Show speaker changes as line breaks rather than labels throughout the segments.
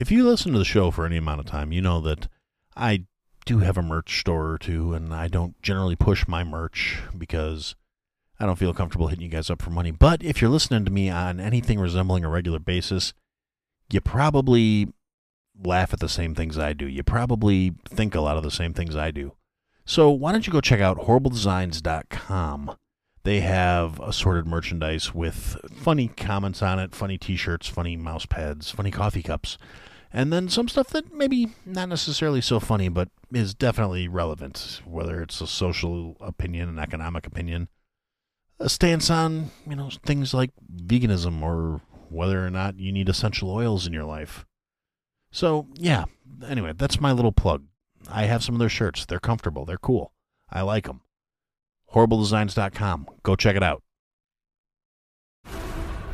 If you listen to the show for any amount of time, you know that I do have a merch store or two, and I don't generally push my merch because I don't feel comfortable hitting you guys up for money. But if you're listening to me on anything resembling a regular basis, you probably laugh at the same things I do. You probably think a lot of the same things I do. So why don't you go check out horribledesigns.com? They have assorted merchandise with funny comments on it, funny t shirts, funny mouse pads, funny coffee cups, and then some stuff that maybe not necessarily so funny, but is definitely relevant, whether it's a social opinion, an economic opinion, a stance on, you know, things like veganism or whether or not you need essential oils in your life. So, yeah, anyway, that's my little plug. I have some of their shirts. They're comfortable, they're cool. I like them. HorribleDesigns.com. Go check it out.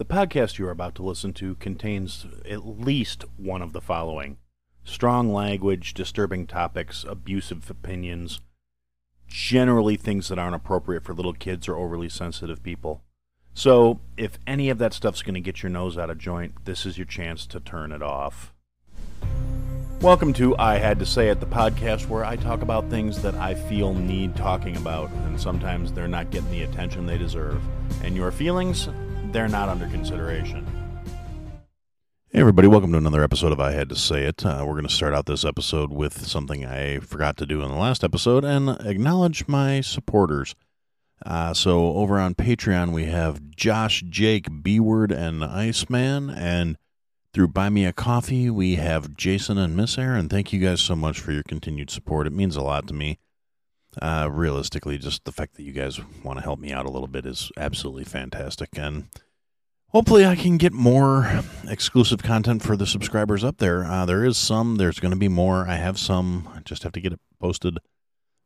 The podcast you are about to listen to contains at least one of the following strong language, disturbing topics, abusive opinions, generally things that aren't appropriate for little kids or overly sensitive people. So, if any of that stuff's going to get your nose out of joint, this is your chance to turn it off. Welcome to I Had to Say It, the podcast where I talk about things that I feel need talking about, and sometimes they're not getting the attention they deserve. And your feelings, they're not under consideration. Hey, everybody, welcome to another episode of I Had to Say It. Uh, we're going to start out this episode with something I forgot to do in the last episode and acknowledge my supporters. Uh, so, over on Patreon, we have Josh, Jake, B Word, and Iceman. And through Buy Me a Coffee, we have Jason and Miss Aaron. Thank you guys so much for your continued support. It means a lot to me. Uh, realistically, just the fact that you guys want to help me out a little bit is absolutely fantastic. And hopefully, I can get more exclusive content for the subscribers up there. Uh, there is some, there's going to be more. I have some, I just have to get it posted.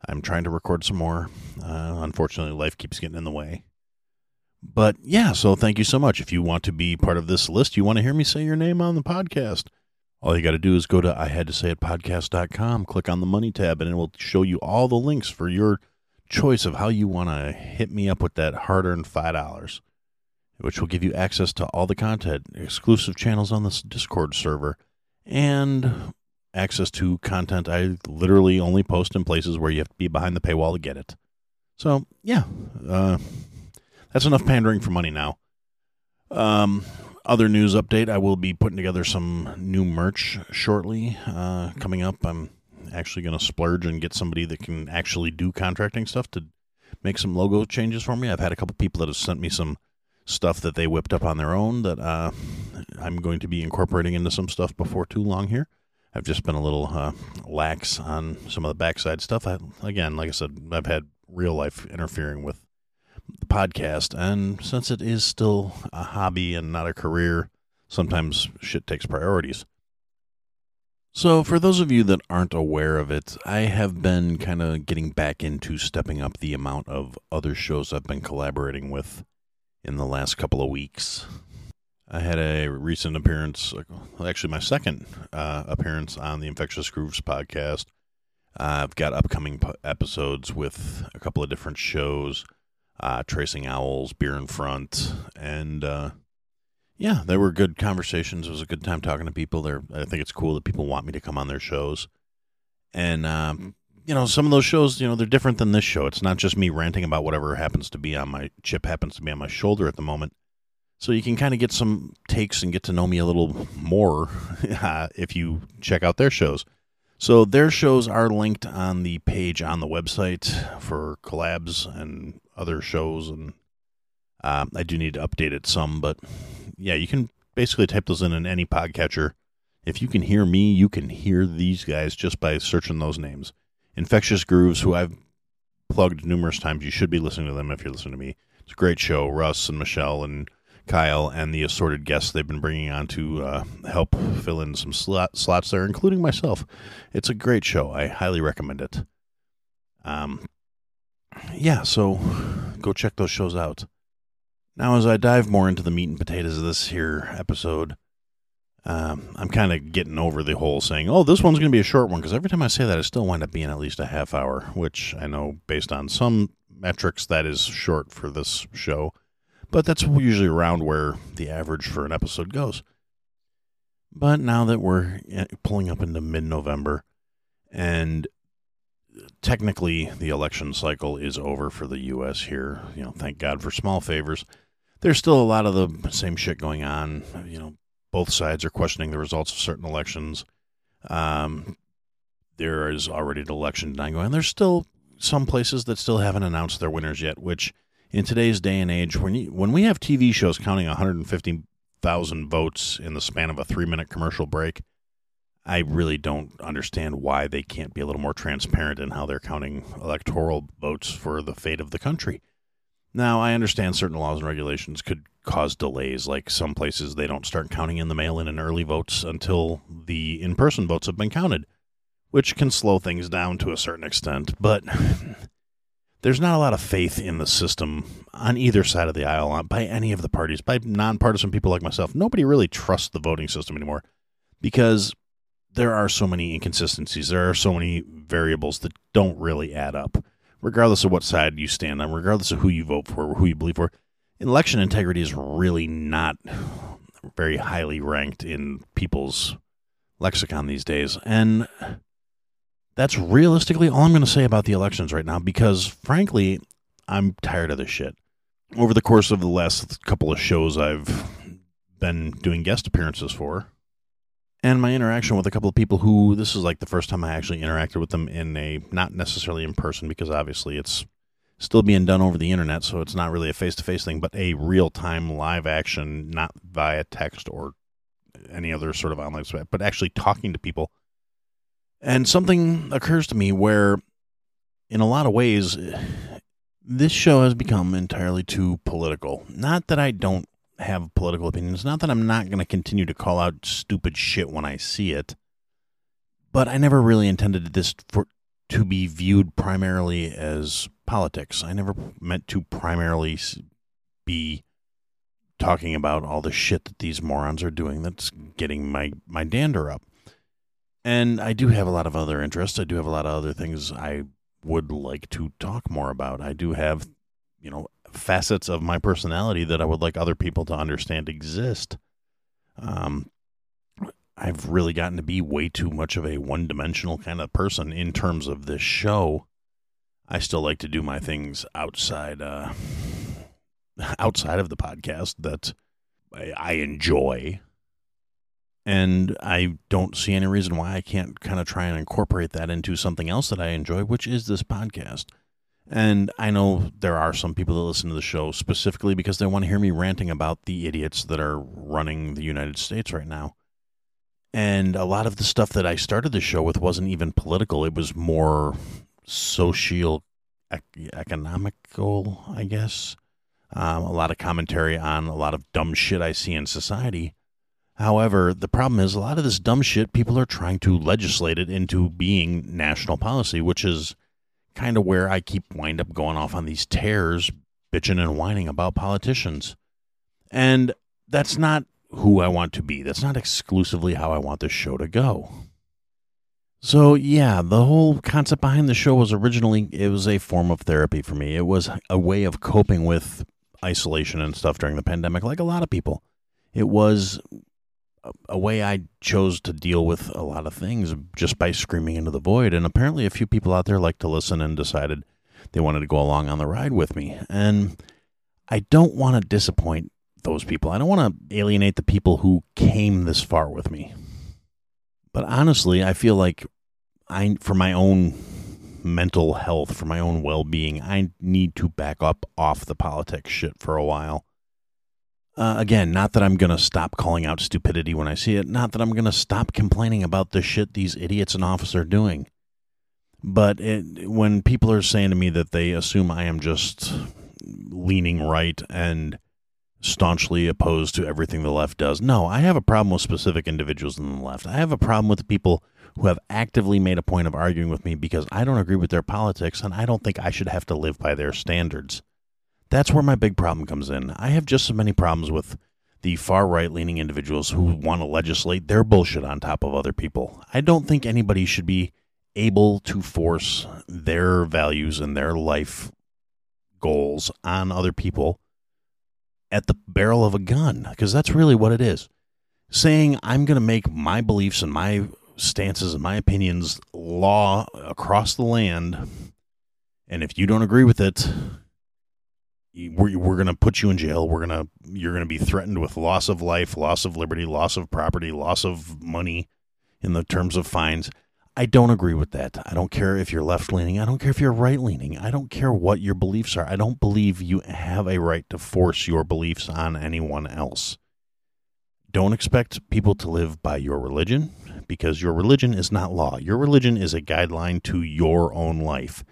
I'm trying to record some more. Uh, unfortunately, life keeps getting in the way. But yeah, so thank you so much. If you want to be part of this list, you want to hear me say your name on the podcast, all you got to do is go to I had to say it podcast.com, click on the money tab, and it will show you all the links for your choice of how you want to hit me up with that hard earned $5, which will give you access to all the content, exclusive channels on this Discord server, and access to content I literally only post in places where you have to be behind the paywall to get it. So, yeah, uh, that's enough pandering for money now. Um, other news update I will be putting together some new merch shortly. Uh, coming up, I'm actually going to splurge and get somebody that can actually do contracting stuff to make some logo changes for me. I've had a couple people that have sent me some stuff that they whipped up on their own that uh, I'm going to be incorporating into some stuff before too long here. I've just been a little uh, lax on some of the backside stuff. I, again, like I said, I've had real life interfering with the podcast, and since it is still a hobby and not a career, sometimes shit takes priorities. So, for those of you that aren't aware of it, I have been kind of getting back into stepping up the amount of other shows I've been collaborating with in the last couple of weeks. I had a recent appearance, actually, my second uh, appearance on the Infectious Grooves podcast. I've got upcoming p- episodes with a couple of different shows uh, Tracing Owls, Beer in Front, and uh, yeah, they were good conversations. It was a good time talking to people. There, I think it's cool that people want me to come on their shows, and um, you know, some of those shows, you know, they're different than this show. It's not just me ranting about whatever happens to be on my chip happens to be on my shoulder at the moment. So you can kind of get some takes and get to know me a little more uh, if you check out their shows. So their shows are linked on the page on the website for collabs and other shows, and uh, I do need to update it some. But yeah, you can basically type those in in any podcatcher. If you can hear me, you can hear these guys just by searching those names. Infectious Grooves, who I've plugged numerous times. You should be listening to them if you're listening to me. It's a great show. Russ and Michelle and Kyle and the assorted guests they've been bringing on to uh, help fill in some slot, slots there, including myself. It's a great show. I highly recommend it. Um, yeah, so go check those shows out. Now, as I dive more into the meat and potatoes of this here episode, um, I'm kind of getting over the whole saying, oh, this one's going to be a short one, because every time I say that, I still wind up being at least a half hour, which I know based on some metrics that is short for this show, but that's usually around where the average for an episode goes. But now that we're eh, pulling up into mid November, and technically the election cycle is over for the U.S. here, you know, thank God for small favors. There's still a lot of the same shit going on. You know, both sides are questioning the results of certain elections. Um, there is already an election denying going. There's still some places that still haven't announced their winners yet. Which, in today's day and age, when you, when we have TV shows counting 150,000 votes in the span of a three minute commercial break, I really don't understand why they can't be a little more transparent in how they're counting electoral votes for the fate of the country. Now, I understand certain laws and regulations could cause delays, like some places they don't start counting in the mail in and early votes until the in person votes have been counted, which can slow things down to a certain extent. But there's not a lot of faith in the system on either side of the aisle by any of the parties, by nonpartisan people like myself. Nobody really trusts the voting system anymore because there are so many inconsistencies, there are so many variables that don't really add up regardless of what side you stand on, regardless of who you vote for or who you believe for, election integrity is really not very highly ranked in people's lexicon these days. And that's realistically all I'm going to say about the elections right now because, frankly, I'm tired of this shit. Over the course of the last couple of shows I've been doing guest appearances for, and my interaction with a couple of people who this is like the first time I actually interacted with them in a not necessarily in person because obviously it's still being done over the internet, so it's not really a face to face thing, but a real time live action, not via text or any other sort of online but actually talking to people. And something occurs to me where, in a lot of ways, this show has become entirely too political. Not that I don't have political opinions. Not that I'm not going to continue to call out stupid shit when I see it, but I never really intended this for to be viewed primarily as politics. I never meant to primarily be talking about all the shit that these morons are doing that's getting my my dander up. And I do have a lot of other interests. I do have a lot of other things I would like to talk more about. I do have, you know, facets of my personality that I would like other people to understand exist. Um, I've really gotten to be way too much of a one dimensional kind of person in terms of this show. I still like to do my things outside uh, outside of the podcast that I, I enjoy. And I don't see any reason why I can't kind of try and incorporate that into something else that I enjoy, which is this podcast. And I know there are some people that listen to the show specifically because they want to hear me ranting about the idiots that are running the United States right now. And a lot of the stuff that I started the show with wasn't even political, it was more social, economical, I guess. Um, a lot of commentary on a lot of dumb shit I see in society. However, the problem is a lot of this dumb shit, people are trying to legislate it into being national policy, which is kind of where I keep wind up going off on these tears, bitching and whining about politicians. And that's not who I want to be. That's not exclusively how I want this show to go. So yeah, the whole concept behind the show was originally it was a form of therapy for me. It was a way of coping with isolation and stuff during the pandemic like a lot of people. It was a way I chose to deal with a lot of things just by screaming into the void. And apparently, a few people out there like to listen and decided they wanted to go along on the ride with me. And I don't want to disappoint those people. I don't want to alienate the people who came this far with me. But honestly, I feel like I, for my own mental health, for my own well being, I need to back up off the politics shit for a while uh, again, not that I'm going to stop calling out stupidity when I see it, not that I'm going to stop complaining about the shit these idiots in office are doing. But it, when people are saying to me that they assume I am just leaning right and staunchly opposed to everything the left does. No, I have a problem with specific individuals in the left. I have a problem with people who have actively made a point of arguing with me because I don't agree with their politics and I don't think I should have to live by their standards. That's where my big problem comes in. I have just as many problems with the far right leaning individuals who want to legislate their bullshit on top of other people. I don't think anybody should be able to force their values and their life goals on other people at the barrel of a gun, because that's really what it is. Saying I'm going to make my beliefs and my stances and my opinions law across the land, and if you don't agree with it, we're, we're going to put you in jail. We're going to you're going to be threatened with loss of life, loss of liberty, loss of property, loss of money in the terms of fines. I don't agree with that. I don't care if you're left leaning. I don't care if you're right leaning. I don't care what your beliefs are. I don't believe you have a right to force your beliefs on anyone else. Don't expect people to live by your religion because your religion is not law. Your religion is a guideline to your own life.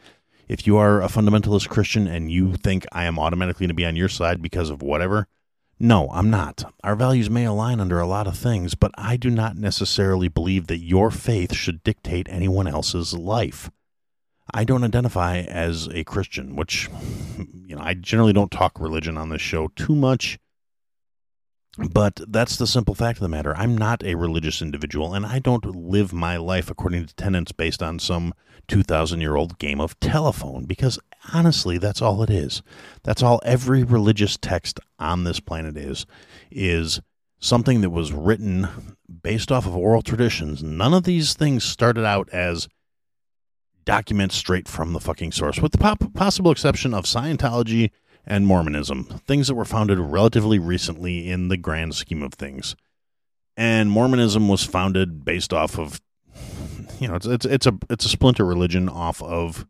If you are a fundamentalist Christian and you think I am automatically going to be on your side because of whatever, no, I'm not. Our values may align under a lot of things, but I do not necessarily believe that your faith should dictate anyone else's life. I don't identify as a Christian, which, you know, I generally don't talk religion on this show too much. But that's the simple fact of the matter. I'm not a religious individual, and I don't live my life according to tenets based on some 2,000 year old game of telephone, because honestly, that's all it is. That's all every religious text on this planet is, is something that was written based off of oral traditions. None of these things started out as documents straight from the fucking source, with the possible exception of Scientology and Mormonism, things that were founded relatively recently in the grand scheme of things. And Mormonism was founded based off of, you know, it's it's it's a it's a splinter religion off of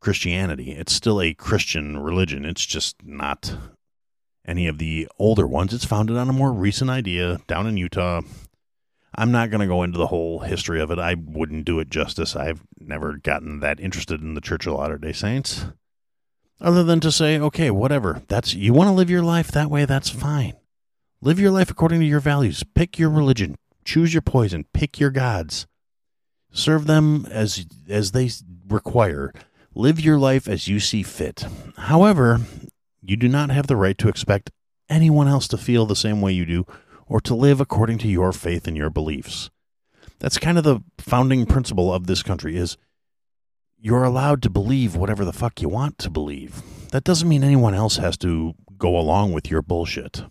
Christianity. It's still a Christian religion. It's just not any of the older ones. It's founded on a more recent idea down in Utah. I'm not going to go into the whole history of it. I wouldn't do it justice. I've never gotten that interested in the Church of Latter day Saints. Other than to say, okay, whatever. That's you want to live your life that way, that's fine. Live your life according to your values. Pick your religion. Choose your poison. Pick your gods. Serve them as as they require. Live your life as you see fit. However, you do not have the right to expect anyone else to feel the same way you do or to live according to your faith and your beliefs. That's kind of the founding principle of this country is you're allowed to believe whatever the fuck you want to believe. That doesn't mean anyone else has to go along with your bullshit.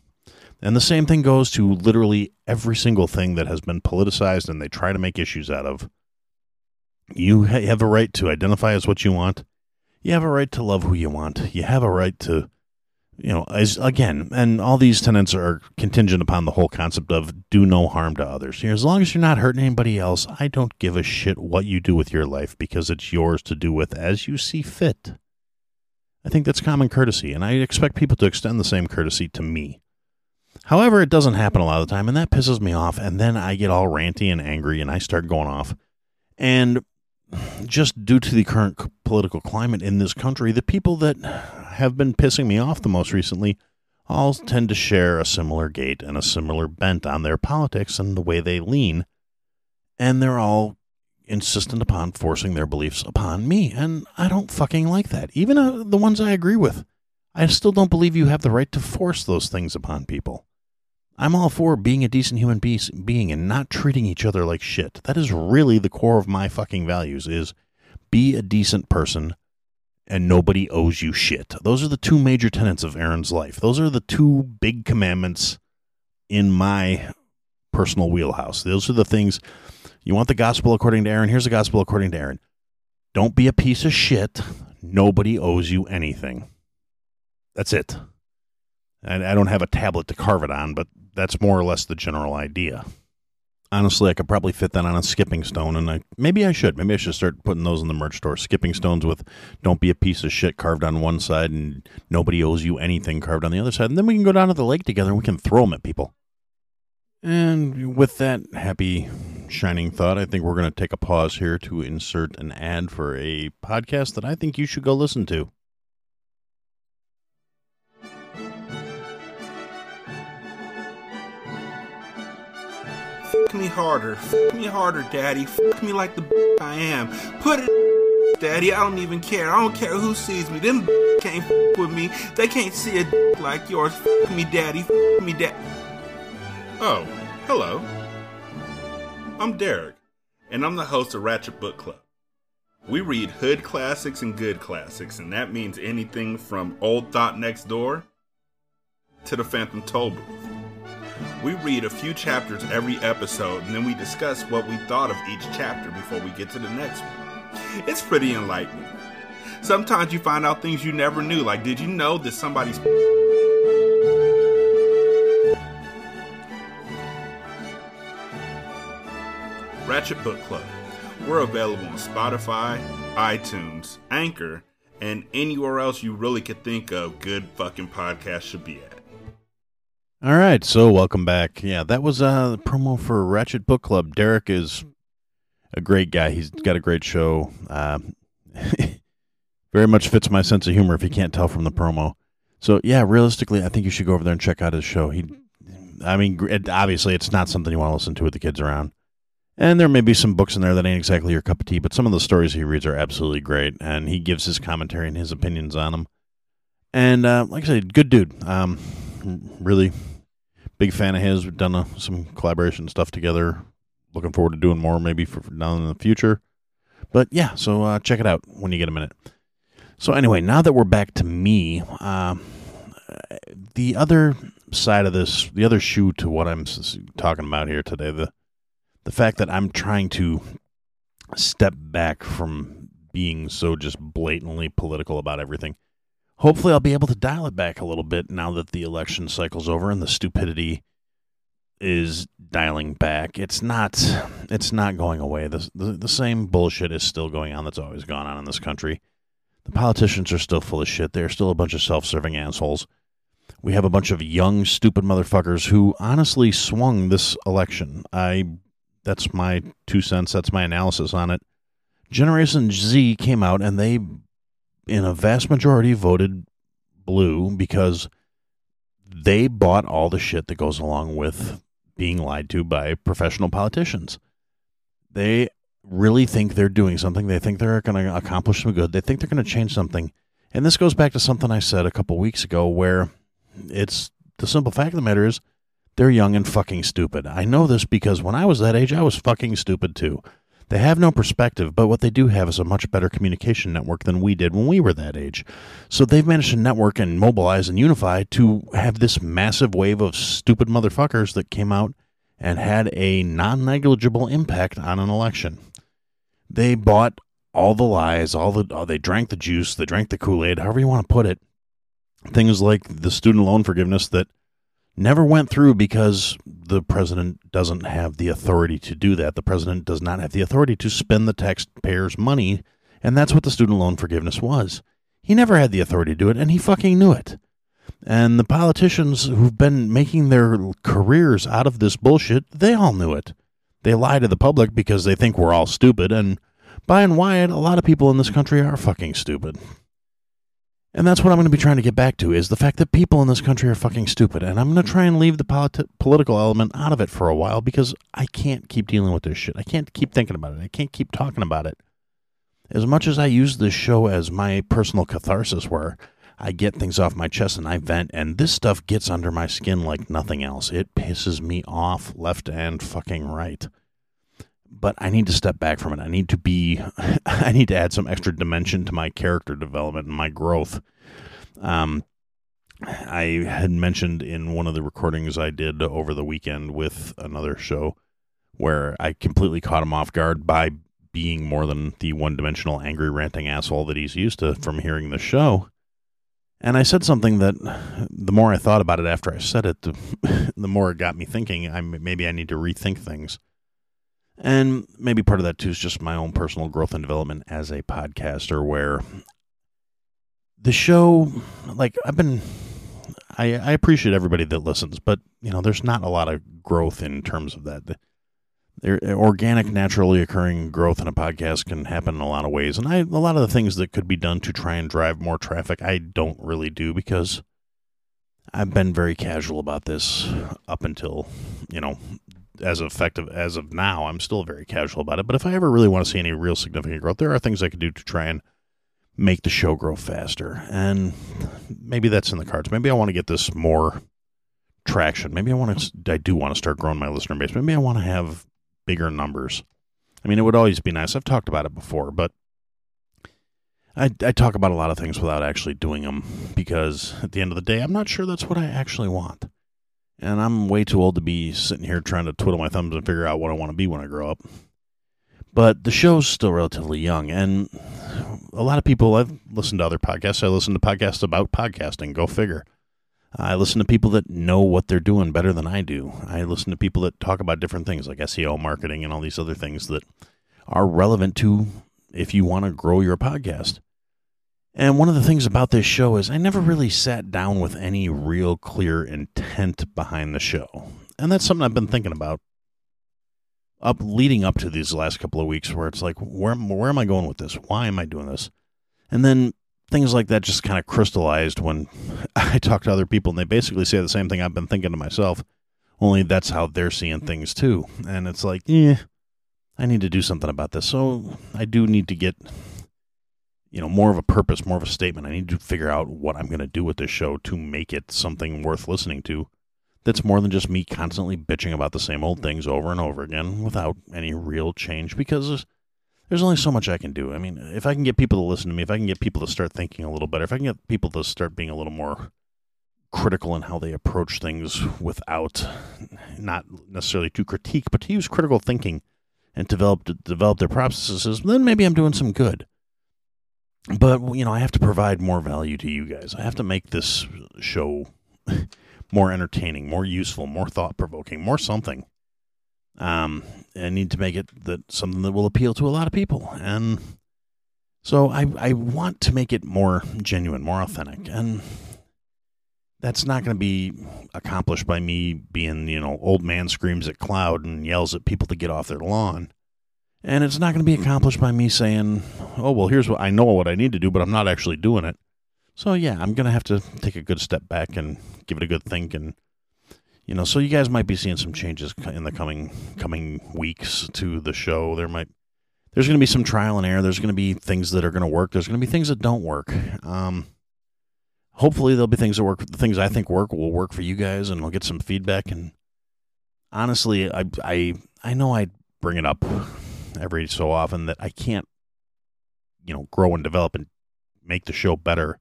And the same thing goes to literally every single thing that has been politicized and they try to make issues out of. You have a right to identify as what you want. You have a right to love who you want. You have a right to, you know, as again, and all these tenets are contingent upon the whole concept of do no harm to others. Here, as long as you're not hurting anybody else, I don't give a shit what you do with your life because it's yours to do with as you see fit. I think that's common courtesy, and I expect people to extend the same courtesy to me. However, it doesn't happen a lot of the time, and that pisses me off, and then I get all ranty and angry and I start going off. And just due to the current political climate in this country, the people that have been pissing me off the most recently all tend to share a similar gait and a similar bent on their politics and the way they lean. And they're all insistent upon forcing their beliefs upon me. And I don't fucking like that. Even uh, the ones I agree with. I still don't believe you have the right to force those things upon people. I'm all for being a decent human be- being and not treating each other like shit. That is really the core of my fucking values is be a decent person and nobody owes you shit. Those are the two major tenets of Aaron's life. Those are the two big commandments in my personal wheelhouse. Those are the things you want the gospel according to Aaron. Here's the gospel according to Aaron. Don't be a piece of shit. Nobody owes you anything. That's it. And I don't have a tablet to carve it on, but that's more or less the general idea. Honestly, I could probably fit that on a skipping stone, and I maybe I should. Maybe I should start putting those in the merch store. Skipping stones with "Don't be a piece of shit" carved on one side, and "Nobody owes you anything" carved on the other side, and then we can go down to the lake together and we can throw them at people. And with that happy, shining thought, I think we're going to take a pause here to insert an ad for a podcast that I think you should go listen to.
Me harder. Fuck me harder, daddy. Fuck me like the I am. Put it, daddy. I don't even care. I don't care who sees me. Them can't fuck with me. They can't see a like yours. Fuck me, daddy. Fuck me, dad. Oh, hello. I'm Derek, and I'm the host of Ratchet Book Club. We read hood classics and good classics, and that means anything from Old Thought Next Door to the Phantom Tollbooth. We read a few chapters every episode, and then we discuss what we thought of each chapter before we get to the next one. It's pretty enlightening. Sometimes you find out things you never knew, like did you know that somebody's Ratchet Book Club. We're available on Spotify, iTunes, Anchor, and anywhere else you really could think of good fucking podcast should be at.
All right, so welcome back. Yeah, that was uh, promo for Ratchet Book Club. Derek is a great guy. He's got a great show. Uh, very much fits my sense of humor if you can't tell from the promo. So yeah, realistically, I think you should go over there and check out his show. He, I mean, it, obviously, it's not something you want to listen to with the kids around. And there may be some books in there that ain't exactly your cup of tea, but some of the stories he reads are absolutely great, and he gives his commentary and his opinions on them. And uh, like I said, good dude. Um, really big fan of his. We've done uh, some collaboration stuff together. Looking forward to doing more, maybe for, for in the future. But yeah, so uh, check it out when you get a minute. So anyway, now that we're back to me, um, the other side of this, the other shoe to what I'm talking about here today, the the fact that I'm trying to step back from being so just blatantly political about everything. Hopefully, I'll be able to dial it back a little bit now that the election cycle's over and the stupidity is dialing back. It's not. It's not going away. The, the the same bullshit is still going on that's always gone on in this country. The politicians are still full of shit. They're still a bunch of self-serving assholes. We have a bunch of young, stupid motherfuckers who honestly swung this election. I that's my two cents. That's my analysis on it. Generation Z came out and they, in a vast majority, voted blue because they bought all the shit that goes along with being lied to by professional politicians. They really think they're doing something. They think they're going to accomplish some good. They think they're going to change something. And this goes back to something I said a couple weeks ago where it's the simple fact of the matter is they're young and fucking stupid. I know this because when I was that age, I was fucking stupid too. They have no perspective, but what they do have is a much better communication network than we did when we were that age. So they've managed to network and mobilize and unify to have this massive wave of stupid motherfuckers that came out and had a non negligible impact on an election. They bought all the lies, all the oh, they drank the juice, they drank the Kool Aid, however you want to put it. Things like the student loan forgiveness that never went through because the president doesn't have the authority to do that. The president does not have the authority to spend the taxpayers' money, and that's what the student loan forgiveness was. He never had the authority to do it, and he fucking knew it. And the politicians who've been making their careers out of this bullshit, they all knew it. They lie to the public because they think we're all stupid, and by and wide, a lot of people in this country are fucking stupid. And that's what I'm going to be trying to get back to is the fact that people in this country are fucking stupid. And I'm going to try and leave the politi- political element out of it for a while because I can't keep dealing with this shit. I can't keep thinking about it. I can't keep talking about it. As much as I use this show as my personal catharsis where I get things off my chest and I vent, and this stuff gets under my skin like nothing else. It pisses me off left and fucking right but I need to step back from it. I need to be, I need to add some extra dimension to my character development and my growth. Um, I had mentioned in one of the recordings I did over the weekend with another show where I completely caught him off guard by being more than the one dimensional angry ranting asshole that he's used to from hearing the show. And I said something that the more I thought about it after I said it, the, the more it got me thinking I maybe I need to rethink things. And maybe part of that too is just my own personal growth and development as a podcaster, where the show, like I've been, I, I appreciate everybody that listens, but you know, there's not a lot of growth in terms of that. There, er, organic, naturally occurring growth in a podcast can happen in a lot of ways, and I a lot of the things that could be done to try and drive more traffic, I don't really do because I've been very casual about this up until you know as effective as of now. I'm still very casual about it. But if I ever really want to see any real significant growth, there are things I could do to try and make the show grow faster. And maybe that's in the cards. Maybe I want to get this more traction. Maybe I want to. I do want to start growing my listener base. Maybe I want to have bigger numbers. I mean, it would always be nice. I've talked about it before, but I, I talk about a lot of things without actually doing them because at the end of the day, I'm not sure that's what I actually want. And I'm way too old to be sitting here trying to twiddle my thumbs and figure out what I want to be when I grow up. But the show's still relatively young, and a lot of people I've listened to other podcasts. I listen to podcasts about podcasting. Go figure. I listen to people that know what they're doing better than I do. I listen to people that talk about different things like SEO marketing and all these other things that are relevant to if you want to grow your podcast. And one of the things about this show is I never really sat down with any real clear intent behind the show. And that's something I've been thinking about up leading up to these last couple of weeks where it's like where where am I going with this? Why am I doing this? And then things like that just kind of crystallized when I talk to other people and they basically say the same thing I've been thinking to myself, only that's how they're seeing things too. And it's like, yeah, I need to do something about this. So I do need to get you know, more of a purpose, more of a statement. I need to figure out what I'm going to do with this show to make it something worth listening to. That's more than just me constantly bitching about the same old things over and over again without any real change because there's only so much I can do. I mean, if I can get people to listen to me, if I can get people to start thinking a little better, if I can get people to start being a little more critical in how they approach things without not necessarily to critique, but to use critical thinking and develop develop their processes, then maybe I'm doing some good but you know, I have to provide more value to you guys. I have to make this show more entertaining, more useful, more thought provoking, more something. Um, I need to make it that something that will appeal to a lot of people, and so I I want to make it more genuine, more authentic, and that's not going to be accomplished by me being you know old man screams at cloud and yells at people to get off their lawn. And it's not going to be accomplished by me saying, oh, well, here's what I know what I need to do, but I'm not actually doing it. So, yeah, I'm going to have to take a good step back and give it a good think. And, you know, so you guys might be seeing some changes in the coming coming weeks to the show. There might, there's going to be some trial and error. There's going to be things that are going to work. There's going to be things that don't work. Um, hopefully, there'll be things that work. The things I think work will work for you guys, and I'll get some feedback. And honestly, I, I, I know I bring it up every so often that I can't, you know, grow and develop and make the show better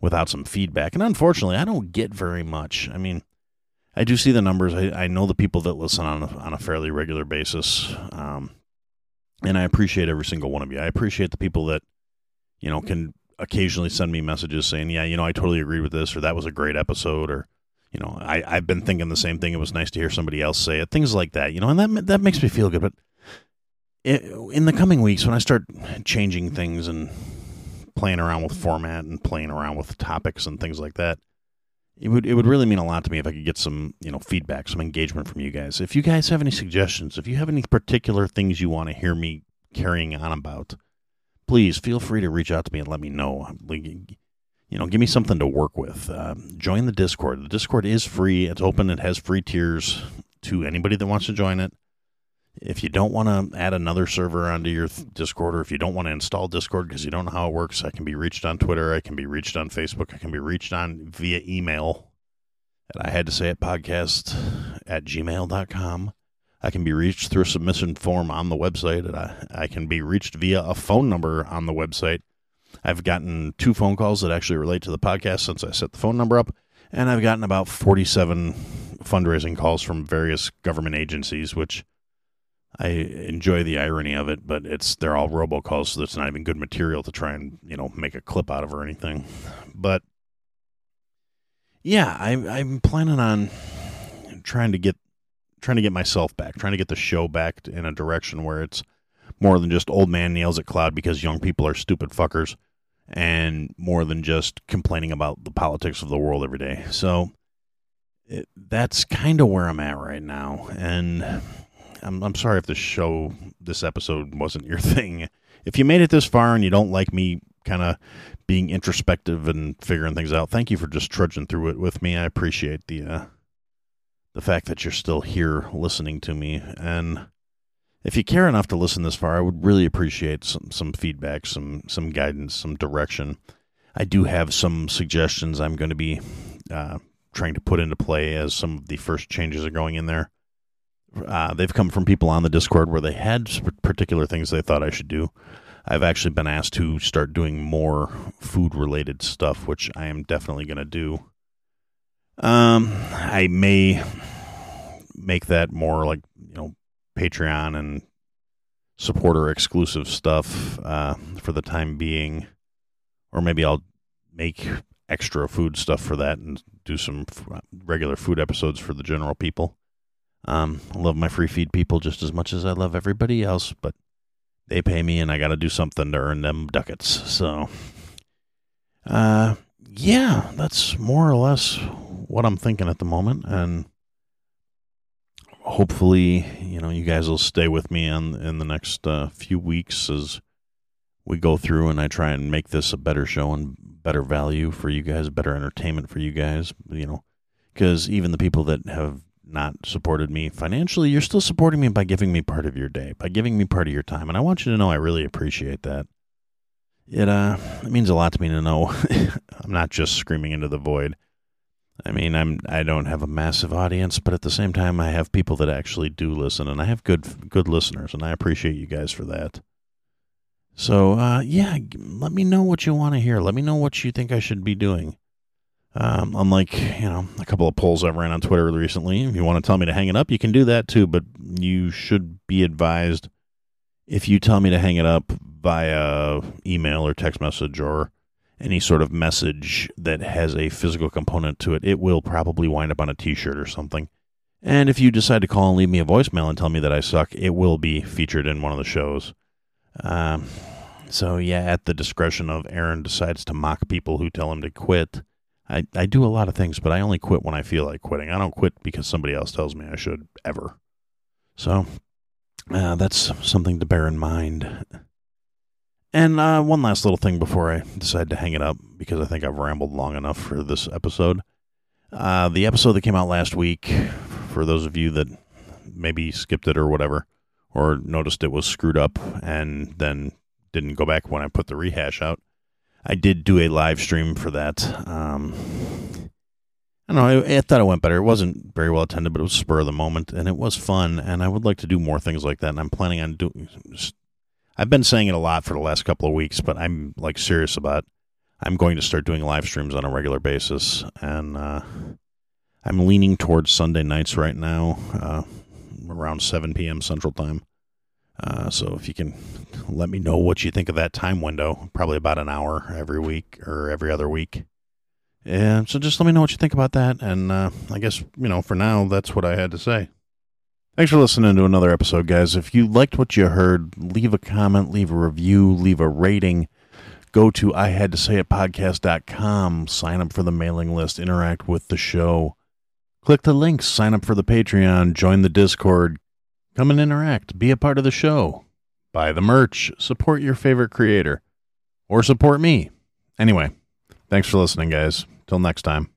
without some feedback. And unfortunately, I don't get very much. I mean, I do see the numbers. I, I know the people that listen on a, on a fairly regular basis, um, and I appreciate every single one of you. I appreciate the people that, you know, can occasionally send me messages saying, "Yeah, you know, I totally agree with this," or "That was a great episode," or you know, I, I've been thinking the same thing. It was nice to hear somebody else say it. Things like that, you know, and that that makes me feel good. But in the coming weeks, when I start changing things and playing around with format and playing around with topics and things like that, it would it would really mean a lot to me if I could get some you know feedback, some engagement from you guys. If you guys have any suggestions, if you have any particular things you want to hear me carrying on about, please feel free to reach out to me and let me know. You know, give me something to work with. Uh, join the Discord. The Discord is free. It's open. It has free tiers to anybody that wants to join it if you don't want to add another server onto your Discord, or if you don't want to install Discord because you don't know how it works, I can be reached on Twitter. I can be reached on Facebook. I can be reached on via email. And I had to say it podcast at gmail.com. I can be reached through a submission form on the website. I, I can be reached via a phone number on the website. I've gotten two phone calls that actually relate to the podcast since I set the phone number up. And I've gotten about 47 fundraising calls from various government agencies, which I enjoy the irony of it, but it's they're all robocalls, so it's not even good material to try and you know make a clip out of or anything. But yeah, I, I'm planning on trying to get trying to get myself back, trying to get the show back in a direction where it's more than just old man nails at cloud because young people are stupid fuckers, and more than just complaining about the politics of the world every day. So it, that's kind of where I'm at right now, and I'm, I'm sorry if this show, this episode wasn't your thing. If you made it this far and you don't like me kind of being introspective and figuring things out, thank you for just trudging through it with me. I appreciate the uh, the fact that you're still here listening to me. And if you care enough to listen this far, I would really appreciate some, some feedback, some some guidance, some direction. I do have some suggestions I'm going to be uh, trying to put into play as some of the first changes are going in there. Uh, they've come from people on the Discord where they had particular things they thought I should do. I've actually been asked to start doing more food related stuff, which I am definitely going to do. Um, I may make that more like you know Patreon and supporter exclusive stuff uh, for the time being, or maybe I'll make extra food stuff for that and do some regular food episodes for the general people. Um, I love my free feed people just as much as I love everybody else, but they pay me and I got to do something to earn them ducats. So, uh, yeah, that's more or less what I'm thinking at the moment. And hopefully, you know, you guys will stay with me in, in the next uh, few weeks as we go through and I try and make this a better show and better value for you guys, better entertainment for you guys, you know, because even the people that have not supported me financially, you're still supporting me by giving me part of your day, by giving me part of your time. And I want you to know I really appreciate that. It uh it means a lot to me to know I'm not just screaming into the void. I mean, I'm I don't have a massive audience, but at the same time I have people that actually do listen and I have good good listeners and I appreciate you guys for that. So, uh yeah, let me know what you want to hear. Let me know what you think I should be doing. Um, unlike you know a couple of polls I've ran on Twitter recently, if you want to tell me to hang it up, you can do that too. But you should be advised if you tell me to hang it up via email or text message or any sort of message that has a physical component to it, it will probably wind up on a T-shirt or something. And if you decide to call and leave me a voicemail and tell me that I suck, it will be featured in one of the shows. Um, so yeah, at the discretion of Aaron decides to mock people who tell him to quit. I, I do a lot of things, but I only quit when I feel like quitting. I don't quit because somebody else tells me I should ever. So uh, that's something to bear in mind. And uh, one last little thing before I decide to hang it up, because I think I've rambled long enough for this episode. Uh, the episode that came out last week, for those of you that maybe skipped it or whatever, or noticed it was screwed up and then didn't go back when I put the rehash out, I did do a live stream for that. Um, I don't know. I, I, thought it went better. It wasn't very well attended, but it was spur of the moment, and it was fun. And I would like to do more things like that. And I'm planning on doing. I've been saying it a lot for the last couple of weeks, but I'm like serious about. I'm going to start doing live streams on a regular basis, and uh, I'm leaning towards Sunday nights right now, uh, around 7 p.m. Central Time. Uh, so if you can let me know what you think of that time window, probably about an hour every week or every other week. And so just let me know what you think about that. And uh, I guess, you know, for now, that's what I had to say. Thanks for listening to another episode, guys. If you liked what you heard, leave a comment, leave a review, leave a rating. Go to I had to say it podcast.com, sign up for the mailing list, interact with the show. Click the links, sign up for the Patreon, join the Discord, Come and interact, be a part of the show, buy the merch, support your favorite creator, or support me. Anyway, thanks for listening, guys. Till next time.